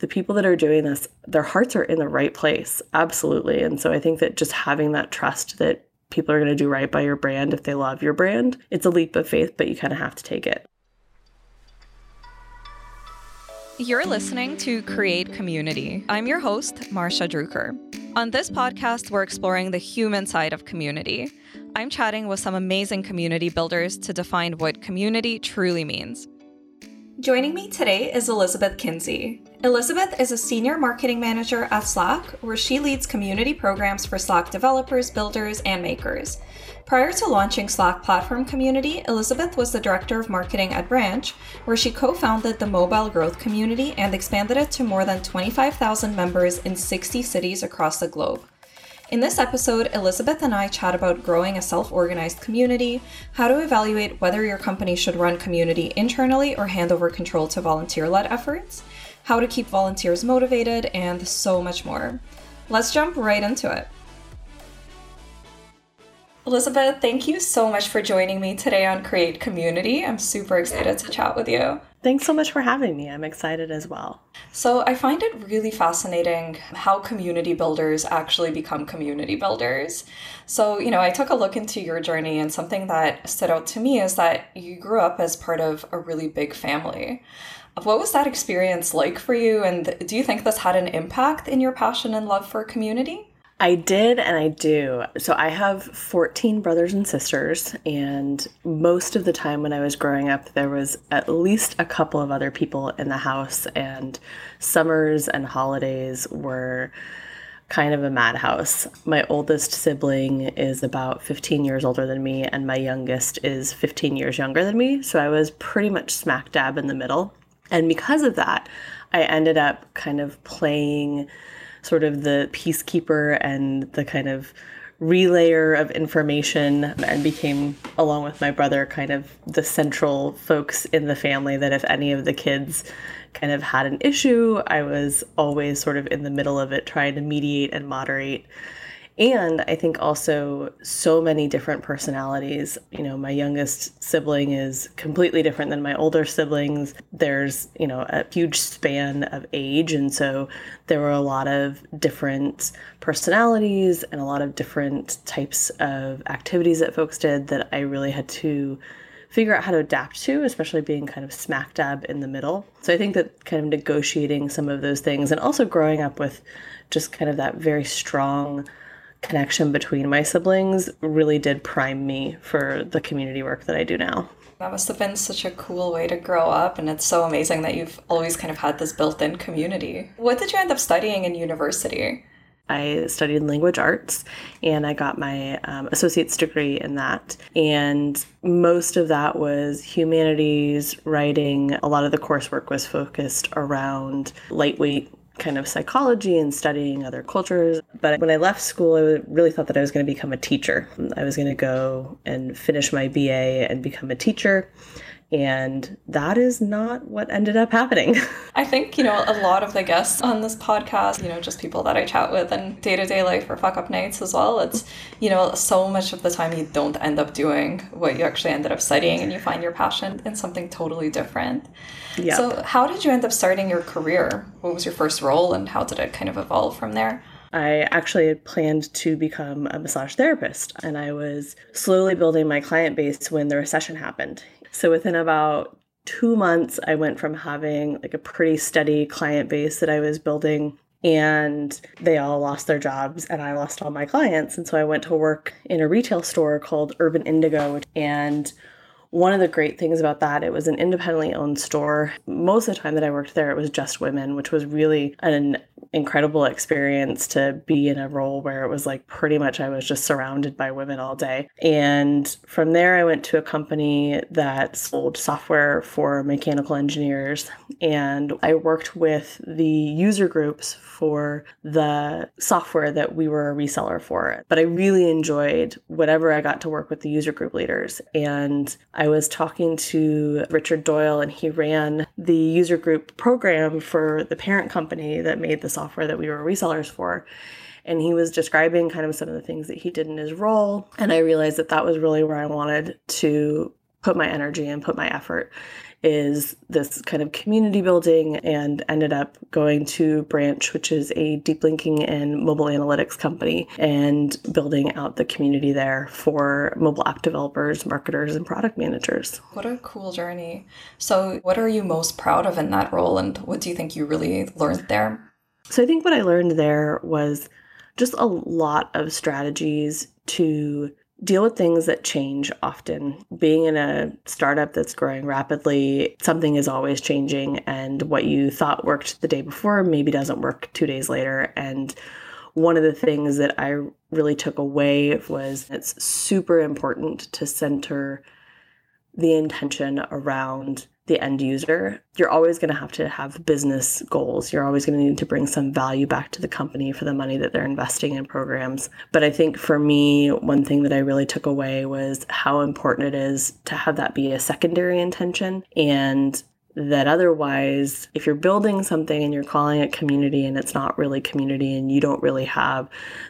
the people that are doing this, their hearts are in the right place. Absolutely. And so I think that just having that trust that people are going to do right by your brand if they love your brand, it's a leap of faith, but you kind of have to take it. You're listening to Create Community. I'm your host, Marsha Drucker. On this podcast, we're exploring the human side of community. I'm chatting with some amazing community builders to define what community truly means. Joining me today is Elizabeth Kinsey. Elizabeth is a senior marketing manager at Slack, where she leads community programs for Slack developers, builders, and makers. Prior to launching Slack Platform Community, Elizabeth was the director of marketing at Branch, where she co founded the mobile growth community and expanded it to more than 25,000 members in 60 cities across the globe. In this episode, Elizabeth and I chat about growing a self organized community, how to evaluate whether your company should run community internally or hand over control to volunteer led efforts, how to keep volunteers motivated, and so much more. Let's jump right into it. Elizabeth, thank you so much for joining me today on Create Community. I'm super excited to chat with you. Thanks so much for having me. I'm excited as well. So, I find it really fascinating how community builders actually become community builders. So, you know, I took a look into your journey, and something that stood out to me is that you grew up as part of a really big family. What was that experience like for you? And do you think this had an impact in your passion and love for community? I did and I do. So I have 14 brothers and sisters, and most of the time when I was growing up, there was at least a couple of other people in the house, and summers and holidays were kind of a madhouse. My oldest sibling is about 15 years older than me, and my youngest is 15 years younger than me. So I was pretty much smack dab in the middle. And because of that, I ended up kind of playing sort of the peacekeeper and the kind of relayer of information and became along with my brother kind of the central folks in the family that if any of the kids kind of had an issue i was always sort of in the middle of it trying to mediate and moderate and I think also so many different personalities. You know, my youngest sibling is completely different than my older siblings. There's, you know, a huge span of age. And so there were a lot of different personalities and a lot of different types of activities that folks did that I really had to figure out how to adapt to, especially being kind of smack dab in the middle. So I think that kind of negotiating some of those things and also growing up with just kind of that very strong connection between my siblings really did prime me for the community work that I do now. That must have been such a cool way to grow up, and it's so amazing that you've always kind of had this built in community. What did you end up studying in university? I studied language arts and I got my um, associate's degree in that. And most of that was humanities, writing. A lot of the coursework was focused around lightweight kind of psychology and studying other cultures. But when I left school, I really thought that I was going to become a teacher. I was going to go and finish my BA and become a teacher. And that is not what ended up happening. I think, you know, a lot of the guests on this podcast, you know, just people that I chat with and day to day life or fuck up nights as well. It's, you know, so much of the time you don't end up doing what you actually ended up studying and you find your passion in something totally different. Yeah. So, how did you end up starting your career? What was your first role and how did it kind of evolve from there? I actually had planned to become a massage therapist, and I was slowly building my client base when the recession happened. So within about two months, I went from having like a pretty steady client base that I was building and they all lost their jobs and I lost all my clients. And so I went to work in a retail store called Urban Indigo and one of the great things about that, it was an independently owned store. Most of the time that I worked there, it was just women, which was really an incredible experience to be in a role where it was like pretty much I was just surrounded by women all day. And from there, I went to a company that sold software for mechanical engineers. And I worked with the user groups for the software that we were a reseller for. But I really enjoyed whatever I got to work with the user group leaders. And I was talking to Richard Doyle, and he ran the user group program for the parent company that made the software that we were resellers for. And he was describing kind of some of the things that he did in his role. And I realized that that was really where I wanted to put my energy and put my effort is this kind of community building and ended up going to Branch, which is a deep linking and mobile analytics company, and building out the community there for mobile app developers, marketers, and product managers. What a cool journey. So, what are you most proud of in that role, and what do you think you really learned there? So, I think what I learned there was just a lot of strategies to deal with things that change often. Being in a startup that's growing rapidly, something is always changing, and what you thought worked the day before maybe doesn't work two days later. And one of the things that I really took away was it's super important to center the intention around the end user, you're always going to have to have business goals. You're always going to need to bring some value back to the company for the money that they're investing in programs. But I think for me, one thing that I really took away was how important it is to have that be a secondary intention and that otherwise if you're building something and you're calling it community and it's not really community and you don't really have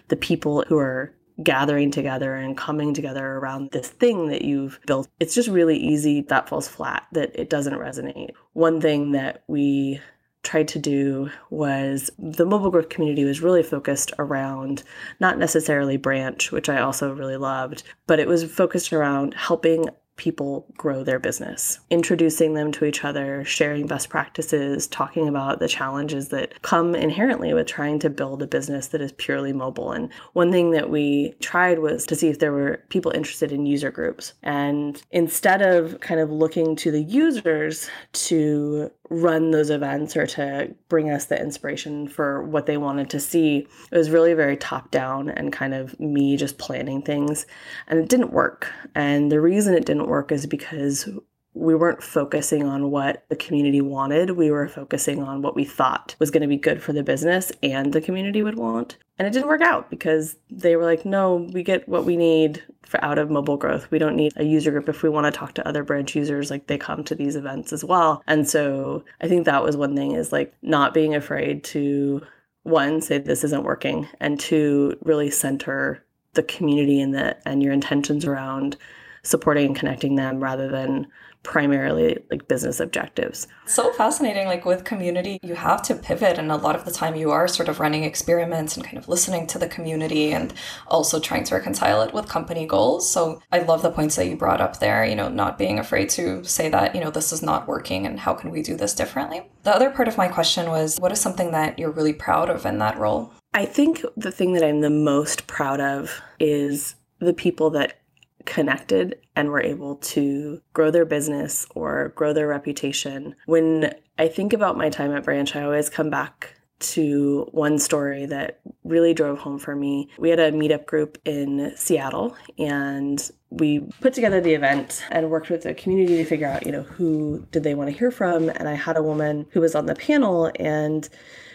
the people who are gathering together and coming together around this thing that you've built, it's just really easy that falls flat, that it doesn't resonate. One thing that we tried to do was the mobile growth community was really focused around not necessarily branch which i also really loved but it was focused around helping people grow their business, introducing them to each other, sharing best practices, talking about the challenges that come inherently with trying to build a business that is purely mobile. And one thing that we tried was to see if there were people interested in user groups. And instead of kind of looking to the users to run those events or to bring us the inspiration for what they wanted to see. It was really very top down and kind of me just planning things. And it didn't work. And the reason it didn't work is because we weren't focusing on what the community wanted. We were focusing on what we thought was going to be good for the business and the community would want. And it didn't work out because they were like, no, we get what we need for out of mobile growth. We don't need a user group. If we want to talk to other branch users, like they come to these events as well. And so I think that was one thing is like not being afraid to one, say this isn't working, and two, really center the community and the and your intentions around supporting and connecting them rather than primarily like business objectives. So fascinating. Like with community, you have to pivot, and a lot of the time you are sort of running experiments and kind of listening to the community and also trying to reconcile it with company goals. So I love the points that you brought up there, you know, not being afraid to say that, you know, this is not working and how can we do this differently. The other part of my question was what is something that you're really proud of in that role? I think the thing that I'm the most proud of is the people that connected and were able to grow their business or grow their reputation. When I think about my time at Branch, I always come back to one story that really drove home for me. We had a meetup group in Seattle and we put together the event and worked with the community to figure out, you know, who did they want to hear from and I had a woman who was on the panel and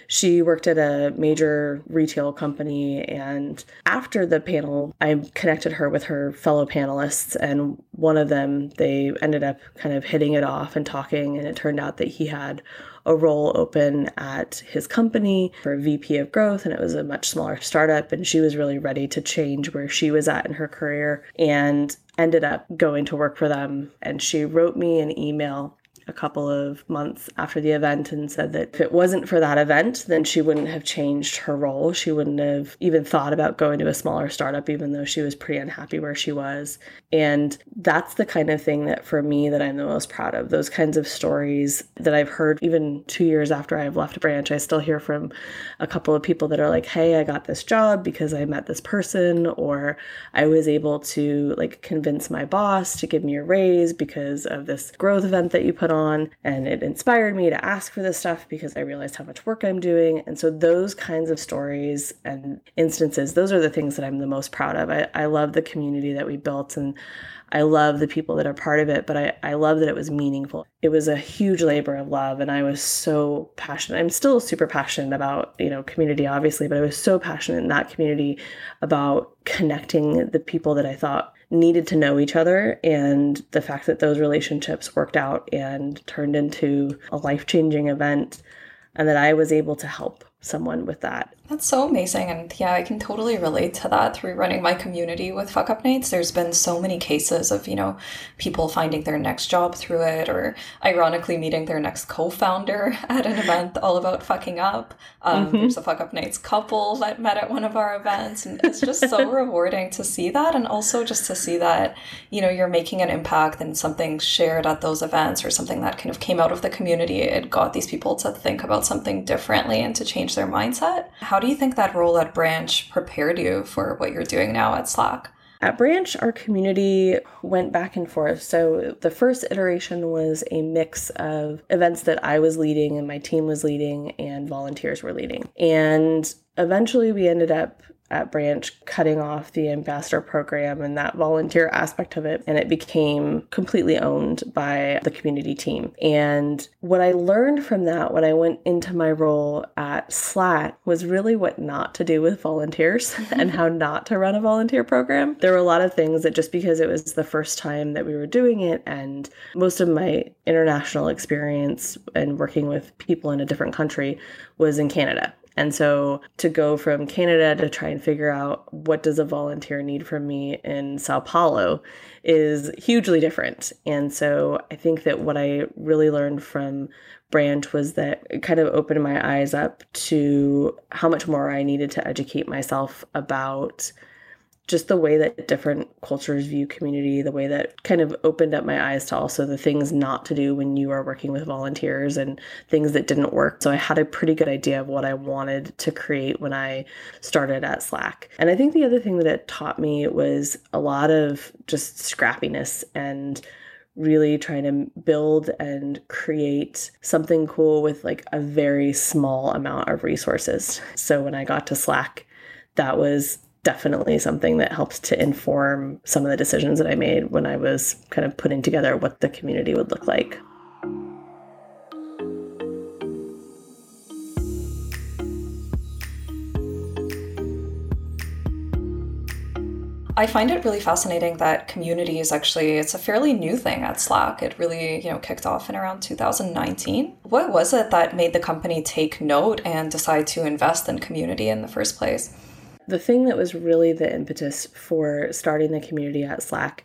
she worked at a major retail company. And after the panel, I connected her with her fellow panelists. And one of them, they ended up kind of hitting it off and talking. And it turned out that he had a role open at his company for VP of growth, and it was a much smaller startup. And she was really ready to change where she was at in her career and ended up going to work for them. And she wrote me an email a couple of months after the event and said that if it wasn't for that event, then she wouldn't have changed her role. She wouldn't have even thought about going to a smaller startup, even though she was pretty unhappy where she was. And that's the kind of thing that for me that I'm the most proud of. Those kinds of stories that I've heard even two years after I've left a Branch, I still hear from a couple of people that are like, hey, I got this job because I met this person, or I was able to like convince my boss to give me a raise because of this growth event that you put on on. And it inspired me to ask for this stuff because I realized how much work I'm doing. And so, those kinds of stories and instances, those are the things that I'm the most proud of. I, I love the community that we built and I love the people that are part of it, but I, I love that it was meaningful. It was a huge labor of love, and I was so passionate. I'm still super passionate about, you know, community, obviously, but I was so passionate in that community about connecting the people that I thought needed to know each other and the fact that those relationships worked out and turned into a life-changing event and that I was able to help someone with that. That's so amazing. And yeah, I can totally relate to that through running my community with Fuck Up Nights. There's been so many cases of, you know, people finding their next job through it or ironically meeting their next co founder at an event all about fucking up. Um, mm-hmm. There's a Fuck Up Nights couple that met at one of our events. And it's just so rewarding to see that. And also just to see that, you know, you're making an impact and something shared at those events or something that kind of came out of the community. It got these people to think about something differently and to change their mindset. How do you think that role at Branch prepared you for what you're doing now at Slack? At Branch, our community went back and forth. So the first iteration was a mix of events that I was leading and my team was leading and volunteers were leading. And eventually we ended up at Branch cutting off the ambassador program and that volunteer aspect of it. And it became completely owned by the community team. And what I learned from that when I went into my role at Slack was really what not to do with volunteers and how not to run a volunteer program. There were a lot of things that just because it was the first time that we were doing it and most of my international experience and working with people in a different country was in Canada. And so to go from Canada to try and figure out what does a volunteer need from me in Sao Paulo is hugely different. And so I think that what I really learned from Branch was that it kind of opened my eyes up to how much more I needed to educate myself about just the way that different cultures view community, the way that kind of opened up my eyes to also the things not to do when you are working with volunteers and things that didn't work. So I had a pretty good idea of what I wanted to create when I started at Slack. And I think the other thing that it taught me was a lot of just scrappiness and really trying to build and create something cool with like a very small amount of resources. So when I got to Slack, that was definitely something that helped to inform some of the decisions that I made when I was kind of putting together what the community would look like. I find it really fascinating that community is actually it's a fairly new thing at Slack. It really, you know, kicked off in around 2019. What was it that made the company take note and decide to invest in community in the first place? The thing that was really the impetus for starting the community at Slack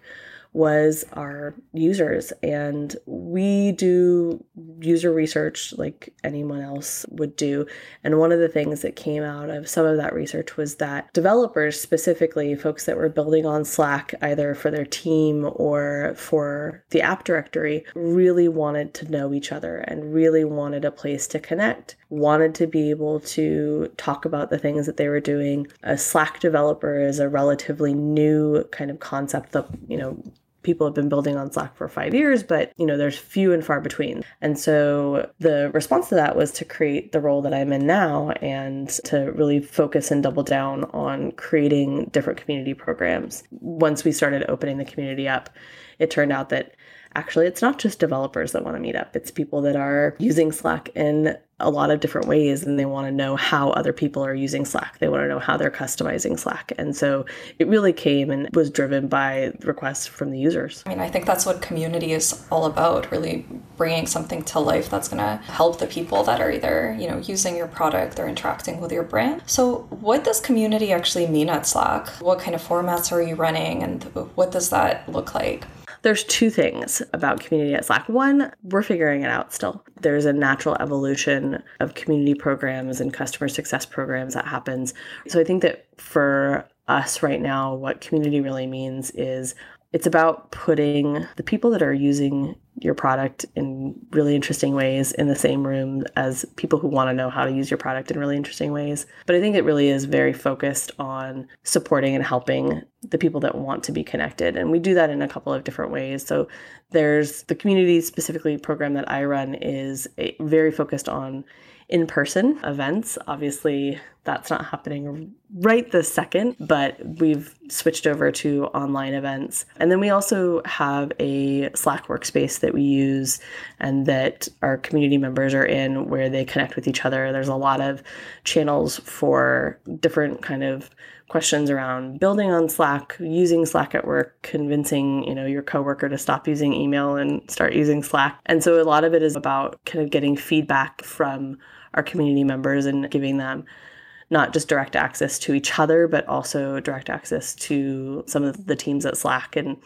was our users. And we do user research like anyone else would do. And one of the things that came out of some of that research was that developers, specifically folks that were building on Slack, either for their team or for the app directory, really wanted to know each other and really wanted a place to connect, wanted to be able to talk about the things that they were doing. A Slack developer is a relatively new kind of concept that, you know, people have been building on Slack for five years, but you know, there's few and far between. And so the response to that was to create the role that I'm in now and to really focus and double down on creating different community programs. Once we started opening the community up, it turned out that actually it's not just developers that want to meet up. It's people that are using slack in a lot of different ways and they want to know how other people are using slack. They want to know how they're customizing slack. And so it really came and was driven by requests from the users. I mean i think that's what community is all about really bringing something to life that's going to help the people that are either you know using your product or interacting with your brand. So what does community actually mean at slack? What kind of formats are you running and what does that look like there's two things about community at Slack. One, we're figuring it out still. There's a natural evolution of community programs and customer success programs that happens. So I think that for us right now, what community really means is it's about putting the people that are using your product in really interesting ways in the same room as people who want to know how to use your product in really interesting ways. But I think it really is very focused on supporting and helping the people that want to be connected. And we do that in a couple of different ways. So there's the community specifically program that I run is very focused on in person events. Obviously, that's not happening right this second, but we've switched over to online events. And then we also have a Slack workspace that we use and that our community members are in where they connect with each other. There's a lot of channels for different kind of questions around building on Slack, using Slack at work, convincing, you know, your coworker to stop using email and start using Slack. And so a lot of it is about kind of getting feedback from our community members and giving them not just direct access to each other, but also direct access to some of the teams at Slack and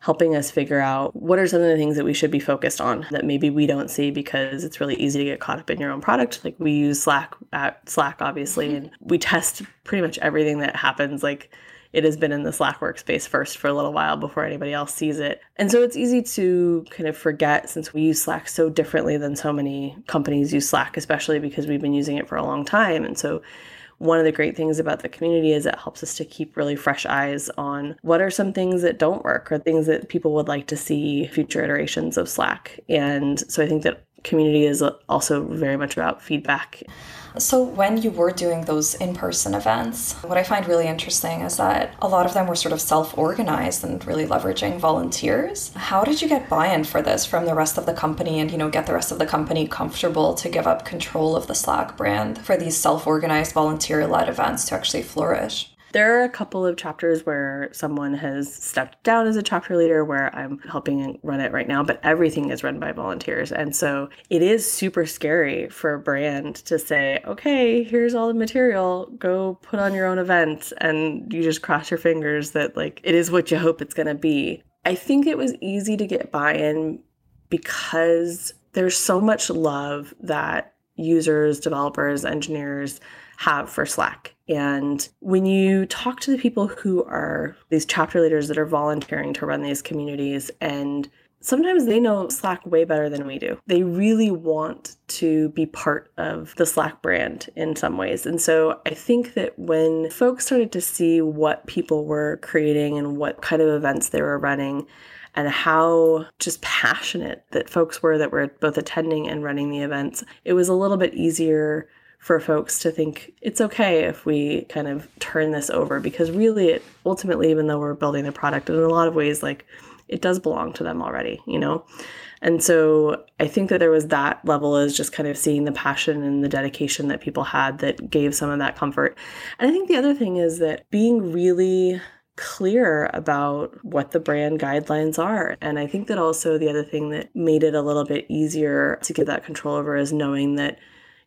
helping us figure out what are some of the things that we should be focused on that maybe we don't see because it's really easy to get caught up in your own product. Like we use Slack at Slack, obviously, mm-hmm. and we test pretty much everything that happens. Like it has been in the Slack workspace first for a little while before anybody else sees it. And so it's easy to kind of forget since we use Slack so differently than so many companies use Slack, especially because we've been using it for a long time. And so one of the great things about the community is it helps us to keep really fresh eyes on what are some things that don't work or things that people would like to see future iterations of Slack. And so I think that community is also very much about feedback. So, when you were doing those in person events, what I find really interesting is that a lot of them were sort of self organized and really leveraging volunteers. How did you get buy in for this from the rest of the company and, you know, get the rest of the company comfortable to give up control of the Slack brand for these self organized volunteer led events to actually flourish? There are a couple of chapters where someone has stepped down as a chapter leader where I'm helping run it right now, but everything is run by volunteers. And so it is super scary for a brand to say, okay, here's all the material, go put on your own event. And you just cross your fingers that like it is what you hope it's going to be. I think it was easy to get buy in because there's so much love that users, developers, engineers have for Slack and when you talk to the people who are these chapter leaders that are volunteering to run these communities, and sometimes they know Slack way better than we do. They really want to be part of the Slack brand in some ways. And so I think that when folks started to see what people were creating and what kind of events they were running, and how just passionate that folks were that were both attending and running the events, it was a little bit easier for folks to think it's okay if we kind of turn this over because really it ultimately even though we're building the product in a lot of ways like it does belong to them already you know and so i think that there was that level as just kind of seeing the passion and the dedication that people had that gave some of that comfort and i think the other thing is that being really clear about what the brand guidelines are. And I think that also the other thing that made it a little bit easier to get that control over is knowing that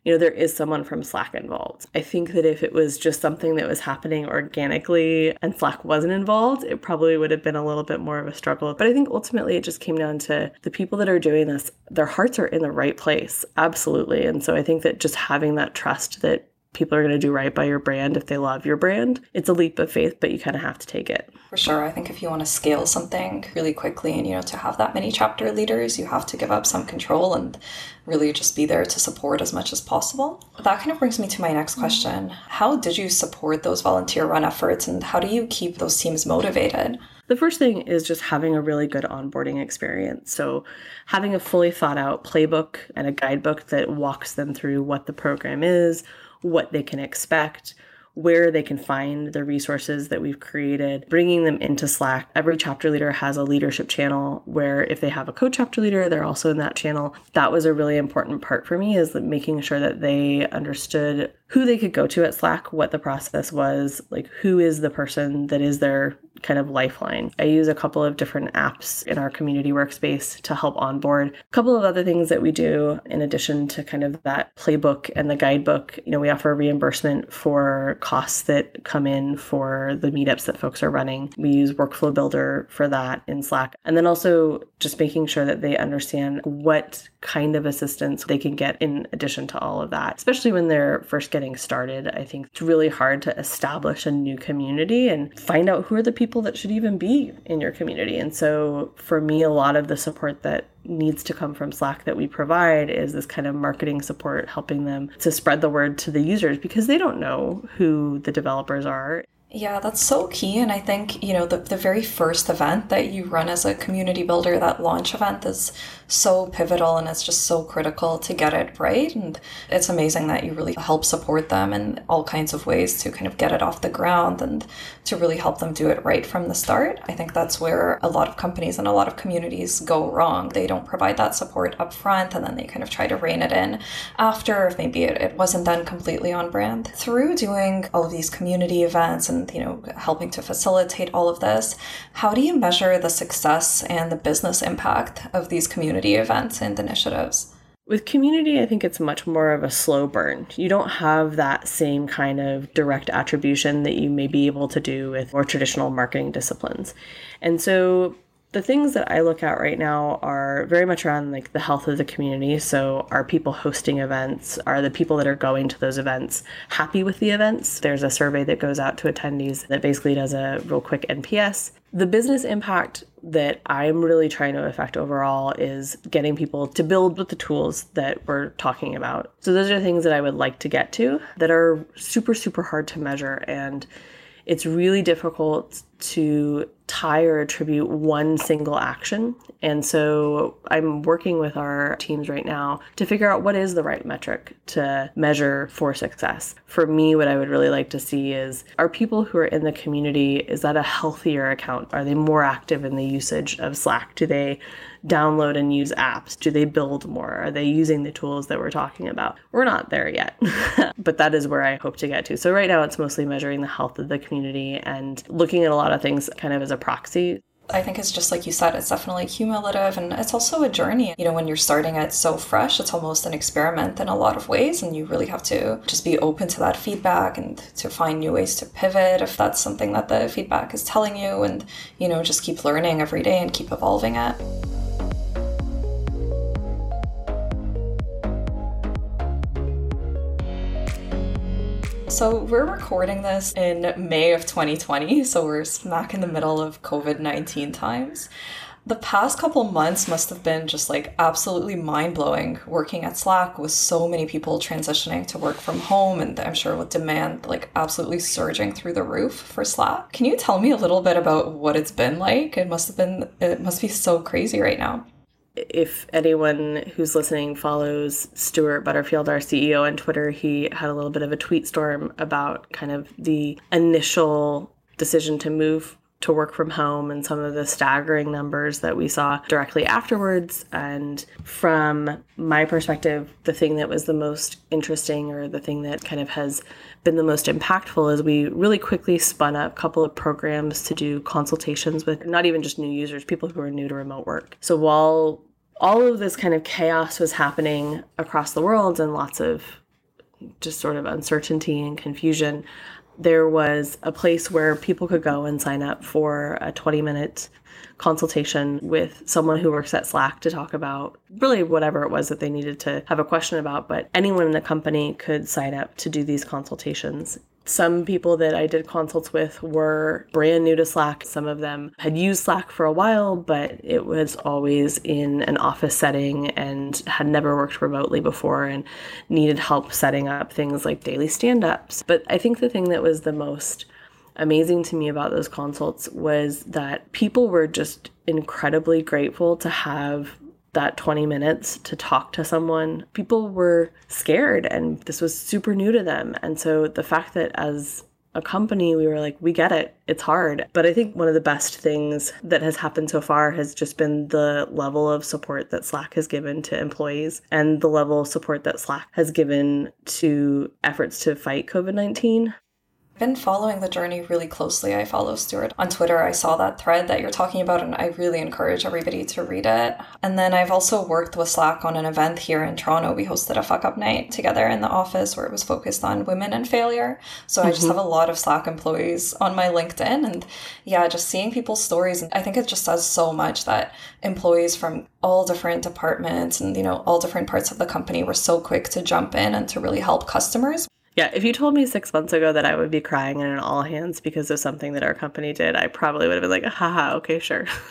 you know, there is someone from Slack involved. I think that if it was just something that was happening organically and Slack wasn't involved, it probably would have been a little bit more of a struggle. But I think ultimately it just came down to the people that are doing this, their hearts are in the right place. Absolutely. And so I think that just having that trust that people are going to do right by your brand if they love your brand. It's a leap of faith, but you kind of have to take it. For sure. I think if you want to scale something really quickly and, you know, to have that many chapter leaders, you have to give up some control and really just be there to support as much as possible. That kind of brings me to my next question. How did you support those volunteer run efforts and how do you keep those teams motivated? The first thing is just having a really good onboarding experience. So, having a fully thought out playbook and a guidebook that walks them through what the program is, what they can expect, where they can find the resources that we've created, bringing them into Slack. Every chapter leader has a leadership channel where if they have a co-chapter leader, they're also in that channel. That was a really important part for me is making sure that they understood who they could go to at Slack, what the process was, like who is the person that is their kind of lifeline. I use a couple of different apps in our community workspace to help onboard. A couple of other things that we do in addition to kind of that playbook and the guidebook, you know, we offer reimbursement for costs that come in for the meetups that folks are running. We use Workflow Builder for that in Slack. And then also just making sure that they understand what kind of assistance they can get in addition to all of that, especially when they're first getting started. I think it's really hard to establish a new community and find out who are the people that should even be in your community. And so for me, a lot of the support that needs to come from Slack that we provide is this kind of marketing support, helping them to spread the word to the users because they don't know who the developers are. Yeah, that's so key. And I think, you know, the, the very first event that you run as a community builder, that launch event is so pivotal and it's just so critical to get it right. And it's amazing that you really help support them in all kinds of ways to kind of get it off the ground and to really help them do it right from the start. I think that's where a lot of companies and a lot of communities go wrong. They don't provide that support up front and then they kind of try to rein it in after if maybe it, it wasn't done completely on brand. Through doing all of these community events and, you know, helping to facilitate all of this, how do you measure the success and the business impact of these community events and initiatives? With community, I think it's much more of a slow burn. You don't have that same kind of direct attribution that you may be able to do with more traditional marketing disciplines. And so the things that I look at right now are very much around like the health of the community. So, are people hosting events? Are the people that are going to those events happy with the events? There's a survey that goes out to attendees that basically does a real quick NPS. The business impact that I'm really trying to affect overall is getting people to build with the tools that we're talking about. So, those are things that I would like to get to that are super, super hard to measure. And it's really difficult to tie or attribute one single action. And so I'm working with our teams right now to figure out what is the right metric to measure for success. For me, what I would really like to see is are people who are in the community, is that a healthier account? Are they more active in the usage of Slack? Do they download and use apps? Do they build more? Are they using the tools that we're talking about? We're not there yet, but that is where I hope to get to. So right now it's mostly measuring the health of the community and looking at a lot of things kind of as a proxy. I think it's just like you said, it's definitely cumulative and it's also a journey. You know, when you're starting it so fresh, it's almost an experiment in a lot of ways, and you really have to just be open to that feedback and to find new ways to pivot if that's something that the feedback is telling you, and, you know, just keep learning every day and keep evolving it. So, we're recording this in May of 2020, so we're smack in the middle of COVID 19 times. The past couple months must have been just like absolutely mind blowing working at Slack with so many people transitioning to work from home, and I'm sure with demand like absolutely surging through the roof for Slack. Can you tell me a little bit about what it's been like? It must have been, it must be so crazy right now if anyone who's listening follows Stewart Butterfield, our CEO, on Twitter, he had a little bit of a tweet storm about kind of the initial decision to move to work from home and some of the staggering numbers that we saw directly afterwards. And from my perspective, the thing that was the most interesting or the thing that kind of has been the most impactful is we really quickly spun up a couple of programs to do consultations with not even just new users, people who are new to remote work. So while all of this kind of chaos was happening across the world and lots of just sort of uncertainty and confusion, there was a place where people could go and sign up for a 20 minute consultation with someone who works at Slack to talk about really whatever it was that they needed to have a question about. But anyone in the company could sign up to do these consultations. Some people that I did consults with were brand new to Slack. Some of them had used Slack for a while, but it was always in an office setting and had never worked remotely before and needed help setting up things like daily stand ups. But I think the thing that was the most amazing to me about those consults was that people were just incredibly grateful to have that 20 minutes to talk to someone. People were scared and this was super new to them. And so the fact that as a company, we were like, we get it. It's hard. But I think one of the best things that has happened so far has just been the level of support that Slack has given to employees and the level of support that Slack has given to efforts to fight COVID 19 been following the journey really closely. I follow Stewart on Twitter. I saw that thread that you're talking about, and I really encourage everybody to read it. And then I've also worked with Slack on an event here in Toronto. We hosted a fuck up night together in the office where it was focused on women and failure. So mm-hmm. I just mm-hmm. have a lot of Slack employees on my LinkedIn. And yeah, just seeing people's stories. And I think it just says so much that employees from all different departments and, you know, all different parts of the company were so quick to jump in and to really help customers. Yeah, if you told me six months ago that I would be crying in an all hands because of something that our company did, I probably would have been like, haha, okay, sure.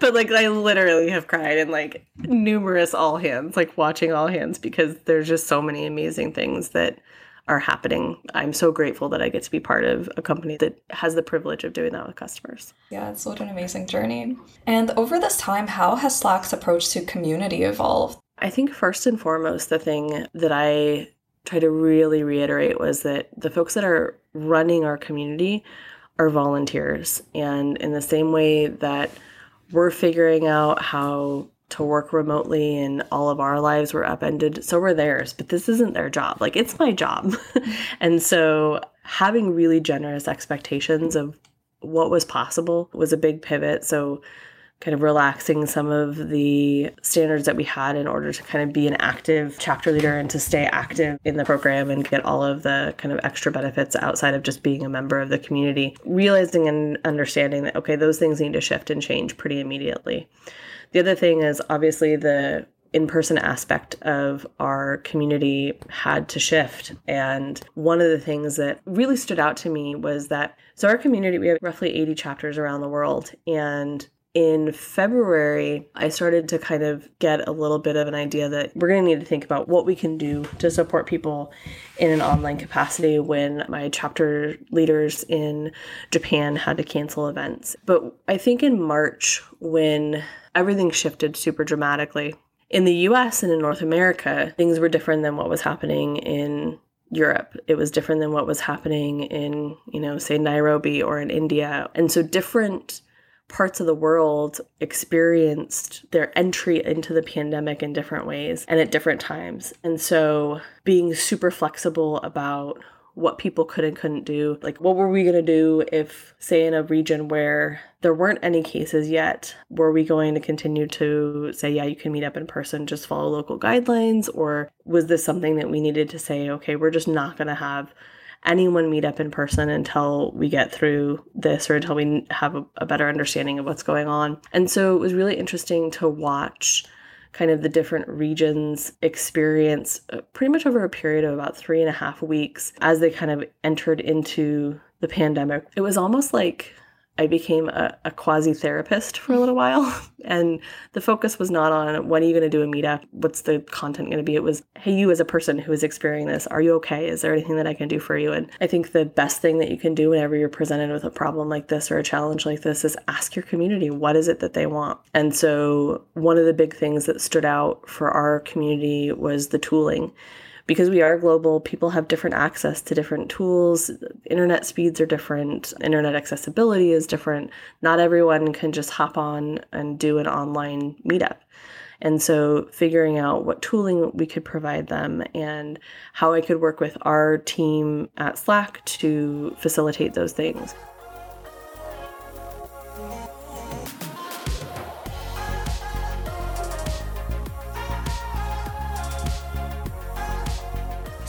but like, I literally have cried in like numerous all hands, like watching all hands because there's just so many amazing things that are happening. I'm so grateful that I get to be part of a company that has the privilege of doing that with customers. Yeah, it's what an amazing journey. And over this time, how has Slack's approach to community evolved? I think first and foremost, the thing that I try to really reiterate was that the folks that are running our community are volunteers. And in the same way that we're figuring out how to work remotely and all of our lives were upended, so were theirs. But this isn't their job. Like, it's my job. and so having really generous expectations of what was possible was a big pivot. So kind of relaxing some of the standards that we had in order to kind of be an active chapter leader and to stay active in the program and get all of the kind of extra benefits outside of just being a member of the community. Realizing and understanding that, okay, those things need to shift and change pretty immediately. The other thing is obviously the in person aspect of our community had to shift. And one of the things that really stood out to me was that so, our community, we have roughly 80 chapters around the world. And in February, I started to kind of get a little bit of an idea that we're going to need to think about what we can do to support people in an online capacity when my chapter leaders in Japan had to cancel events. But I think in March, when everything shifted super dramatically, in the US and in North America, things were different than what was happening in Europe. It was different than what was happening in, you know, say Nairobi or in India. And so different parts of the world experienced their entry into the pandemic in different ways and at different times. And so being super flexible about what people could and couldn't do. Like, what were we going to do if, say, in a region where there weren't any cases yet, were we going to continue to say, yeah, you can meet up in person, just follow local guidelines? Or was this something that we needed to say, okay, we're just not going to have anyone meet up in person until we get through this or until we have a, a better understanding of what's going on? And so it was really interesting to watch kind of the different regions experience uh, pretty much over a period of about three and a half weeks as they kind of entered into the pandemic. It was almost like I became a, a quasi therapist for a little while. And the focus was not on when are you going to do a meetup? What's the content going to be? It was, hey, you as a person who is experiencing this, are you okay? Is there anything that I can do for you? And I think the best thing that you can do whenever you're presented with a problem like this or a challenge like this is ask your community what is it that they want. And so one of the big things that stood out for our community was the tooling because we are global, people have different access to different tools. Internet speeds are different, internet accessibility is different. Not everyone can just hop on and do an online meetup. And so, figuring out what tooling we could provide them and how I could work with our team at Slack to facilitate those things.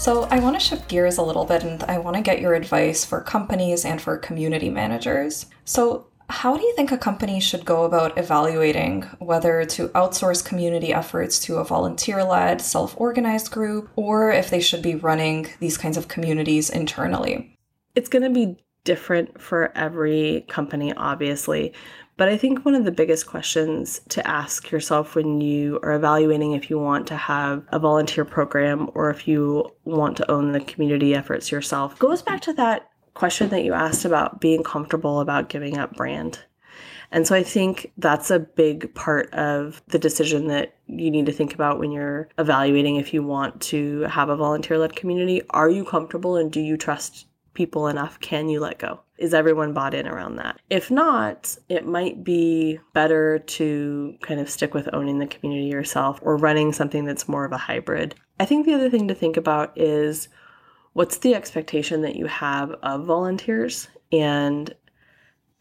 So, I want to shift gears a little bit and I want to get your advice for companies and for community managers. So, how do you think a company should go about evaluating whether to outsource community efforts to a volunteer led, self organized group, or if they should be running these kinds of communities internally? It's going to be different for every company, obviously. But I think one of the biggest questions to ask yourself when you are evaluating if you want to have a volunteer program or if you want to own the community efforts yourself goes back to that question that you asked about being comfortable about giving up brand. And so I think that's a big part of the decision that you need to think about when you're evaluating if you want to have a volunteer led community. Are you comfortable and do you trust people enough? Can you let go? Is everyone bought in around that? If not, it might be better to kind of stick with owning the community yourself or running something that's more of a hybrid. I think the other thing to think about is what's the expectation that you have of volunteers and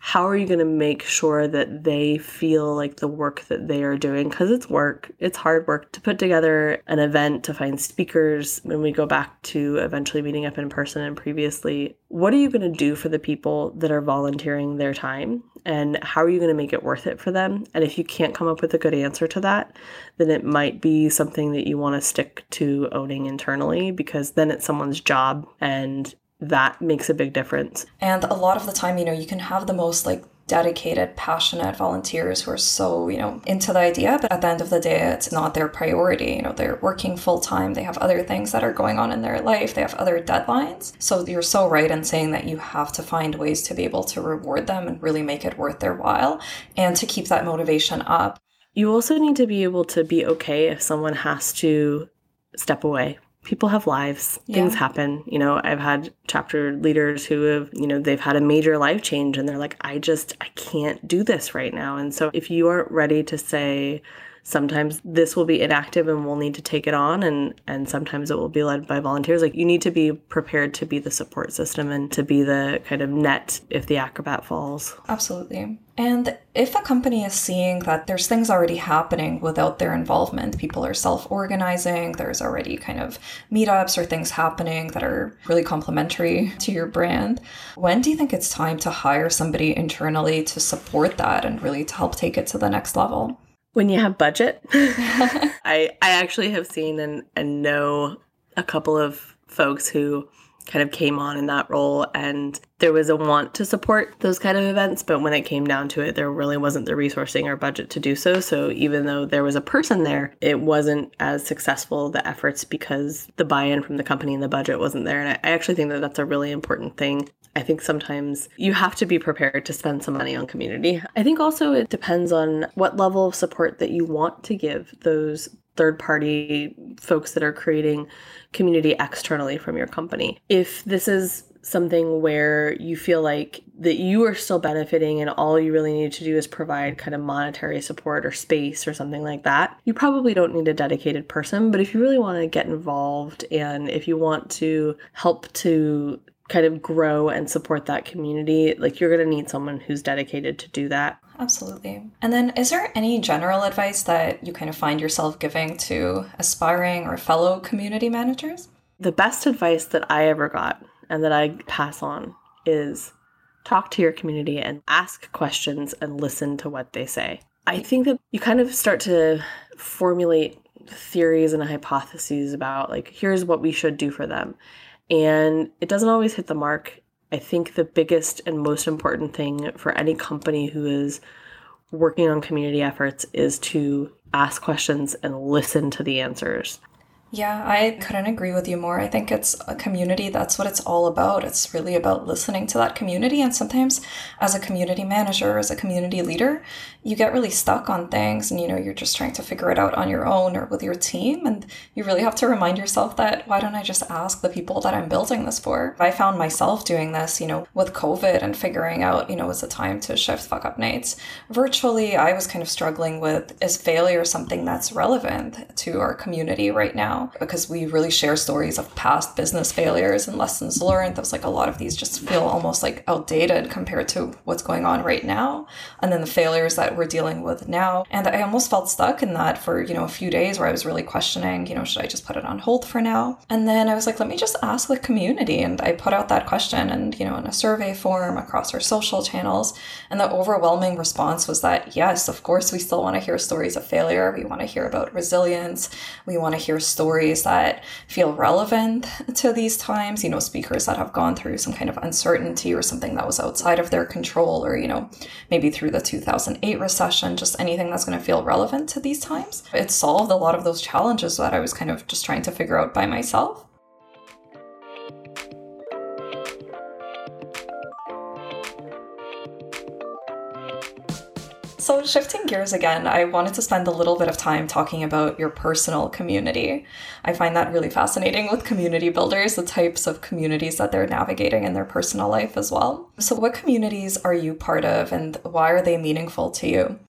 how are you going to make sure that they feel like the work that they are doing? Because it's work it's hard work to put together an event to find speakers when we go back to eventually meeting up in person and previously. What are you going to do for the people that are volunteering their time? And how are you going to make it worth it for them? And if you can't come up with a good answer to that then it might be something that you want to stick to owning internally because then it's someone's job and that makes a big difference. And a lot of the time, you know, you can have the most like dedicated, passionate volunteers who are so, you know, into the idea, but at the end of the day, it's not their priority. You know, they're working full time, they have other things that are going on in their life, they have other deadlines. So you're so right in saying that you have to find ways to be able to reward them and really make it worth their while and to keep that motivation up. You also need to be able to be okay if someone has to step away people have lives. Yeah. things happen. You know i've had chapter leaders who have you know they've had a major life change and they're like i just i can't do this right now. And so if you aren't ready to say sometimes this will be inactive and we'll need to take it on and and sometimes it will be led by volunteers. Like you need to be prepared to be the support system and to be the kind of net if the acrobat falls. Absolutely. And if a company is seeing that there's things already happening without their involvement, people are self organizing, there's already kind of meetups or things happening that are really complementary to your brand, when do you think it's time to hire somebody internally to support that and really to help take it to the next level? When you have budget, I I actually have seen and and know a couple of folks who kind of came on in that role and there was a want to support those kind of events but when it came down to it there really wasn't the resourcing or budget to do so. So even though there was a person there it wasn't as successful the efforts because the buy-in from the company and the budget wasn't there. And i actually think that that's a really important thing I think sometimes you have to be prepared to spend some money on community. I think also it depends on what level of support that you want to give those third party folks that are creating community externally from your company. If this is something where you feel like that you are still benefiting and all you really need to do is provide kind of monetary support or space or something like that, you probably don't need a dedicated person. But if you really want to get involved and if you want to help to kind of grow and support that community, like you're going to need someone who's dedicated to do that. Absolutely. And then, is there any general advice that you kind of find yourself giving to aspiring or fellow community managers? The best advice that I ever got and that I pass on is talk to your community and ask questions and listen to what they say. I think that you kind of start to formulate theories and hypotheses about, like, here's what we should do for them. And it doesn't always hit the mark I think the biggest and most important thing for any company who is working on community efforts is to ask questions and listen to the answers. Yeah, I couldn't agree with you more. I think it's a community. That's what it's all about. It's really about listening to that community. And sometimes, as a community manager, as a community leader, you get really stuck on things and you know, you're just trying to figure it out on your own or with your team. And you really have to remind yourself that why don't I just ask the people that I'm building this for? I found myself doing this, you know, with COVID and figuring out, you know, is it time to shift Fuckup Nights virtually? I was kind of struggling with is failure something that's relevant to our community right now? Because we really share stories of past business failures and lessons learned. There's like a lot of these just feel almost like outdated compared to what's going on right now. And then the failures that we're dealing with now. And I almost felt stuck in that for, you know, a few days where I was really questioning, you know, should I just put it on hold for now? And then I was like, let me just ask the community. And I put out that question and, you know, in a survey form across our social channels. And the overwhelming response was that, yes, of course, we still want to hear stories of failure. We want to hear about resilience. We want to hear stories stories that feel relevant to these times, you know, speakers that have gone through some kind of uncertainty or something that was outside of their control, or, you know, maybe through the 2008 recession, just anything that's going to feel relevant to these times. It solved a lot of those challenges that I was kind of just trying to figure out by myself. So, shifting gears again, I wanted to spend a little bit of time talking about your personal community. I find that really fascinating with community builders, the types of communities that they're navigating in their personal life as well. So, what communities are you part of and why are they meaningful to you?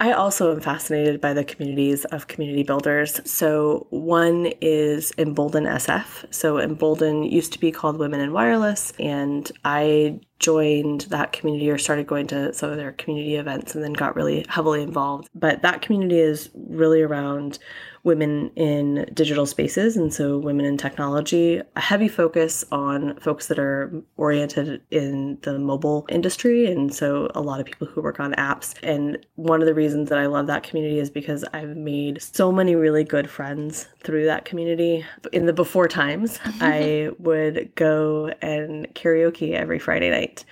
I also am fascinated by the communities of community builders. So, one is Embolden SF. So, Embolden used to be called Women in Wireless, and I joined that community or started going to some of their community events and then got really heavily involved. But that community is really around women in digital spaces and so women in technology. A heavy focus on folks that are oriented in the mobile industry and so a lot of people who work on apps. And one of the reasons that i love that community is because i've made so many really good friends through that community. In the before times i would go and karaoke every friday night.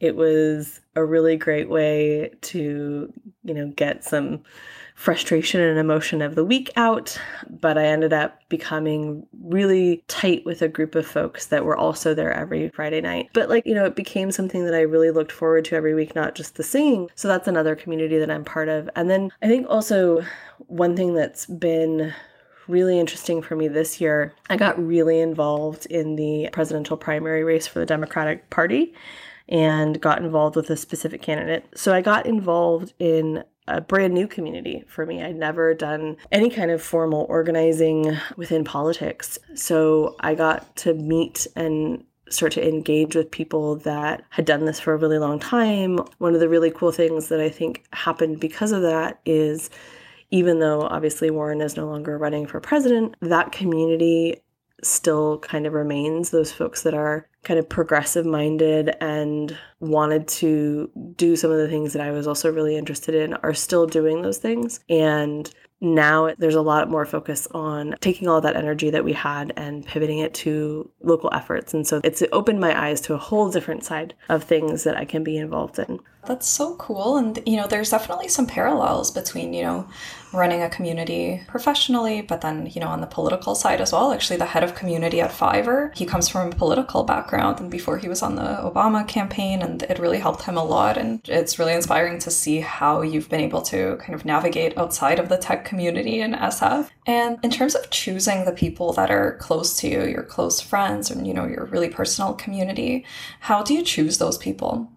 It was a really great way to you know get some frustration and emotion of the week out, but I ended up becoming really tight with a group of folks that were also there every Friday night. But like, you know, it became something that I really looked forward to every week, not just the singing. So that's another community that I'm part of. And then I think also one thing that's been really interesting for me this year, I got really involved in the presidential primary race for the Democratic Party. and got involved with a specific candidate. So I got involved in a brand new community for me. I'd never done any kind of formal organizing within politics. So I got to meet and start to engage with people that had done this for a really long time. One of the really cool things that I think happened because of that is even though obviously Warren is no longer running for president, that community still kind of remains those folks that are kind of progressive minded and wanted to do some of the things that I was also really interested in are still doing those things. And now there's a lot more focus on taking all that energy that we had and pivoting it to local efforts. And so it's opened my eyes to a whole different side of things that I can be involved in. That's so cool. And, you know, there's definitely some parallels between, you know, running a community professionally, but then, you know, on the political side as well. Actually, the head of community at Fiverr, he comes from a political background and before he was on the Obama campaign, and it really helped him a lot. And it's really inspiring to see how you've been able to kind of navigate outside of the tech community in SF. And in terms of choosing the people that are close to you, your close friends, and, you know, your really personal community, how do you choose those people?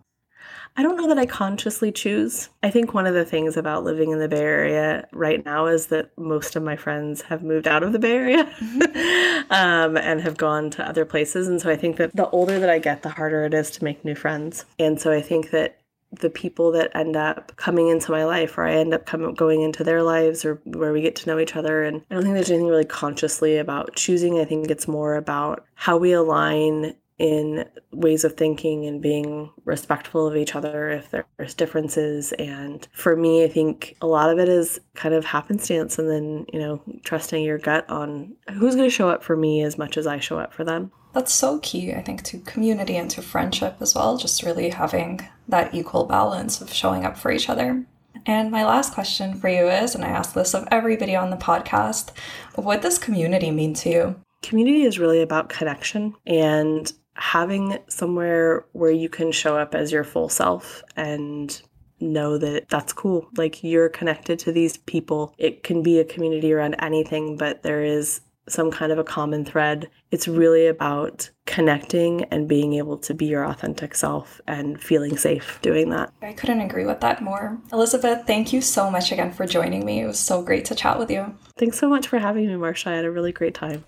I don't know that I consciously choose. I think one of the things about living in the Bay Area right now is that most of my friends have moved out of the Bay Area mm-hmm. um, and have gone to other places. And so I think that the older that I get, the harder it is to make new friends. And so I think that the people that end up coming into my life or I end up coming going into their lives or where we get to know each other and I don't think there's anything really consciously about choosing. I think it's more about how we align in ways of thinking and being respectful of each other if there's differences. And for me, I think a lot of it is kind of happenstance and then, you know, trusting your gut on who's going to show up for me as much as I show up for them. That's so key, I think, to community and to friendship as well, just really having that equal balance of showing up for each other. And my last question for you is, and I ask this of everybody on the podcast, what does community mean to you? Community is really about connection and having somewhere where you can show up as your full self and know that that's cool. Like you're connected to these people. It can be a community around anything, but there is some kind of a common thread. It's really about connecting and being able to be your authentic self and feeling safe doing that. I couldn't agree with that more. Elizabeth, thank you so much again for joining me. It was so great to chat with you. Thanks so much for having me, Marcia. I had a really great time.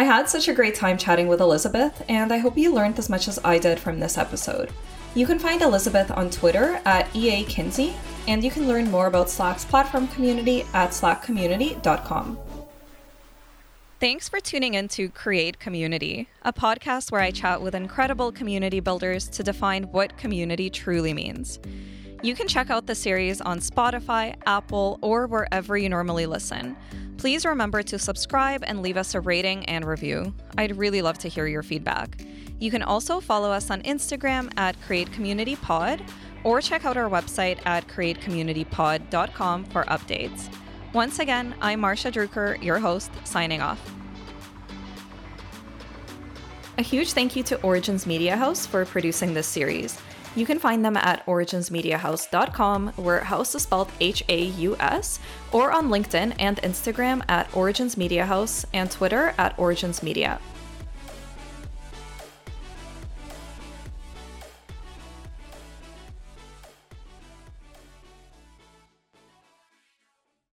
I had such a great time chatting with Elizabeth, and I hope you learned as much as I did from this episode. You can find Elizabeth on Twitter at EA Kinsey, and you can learn more about Slack's platform community at slackcommunity.com. Thanks for tuning in to Create Community, a podcast where I chat with incredible community builders to define what community truly means. You can check out the series on Spotify, Apple, or wherever you normally listen. Please remember to subscribe and leave us a rating and review. I'd really love to hear your feedback. You can also follow us on Instagram at Create Community Pod or check out our website at createcommunitypod.com for updates. Once again, I'm Marcia Drucker, your host, signing off. A huge thank you to Origins Media Haus for producing this series. You can find them at originsmediahaus.com, where house is spelled H A U S, or on LinkedIn and Instagram at Origins Media Haus and Twitter at Origins Media.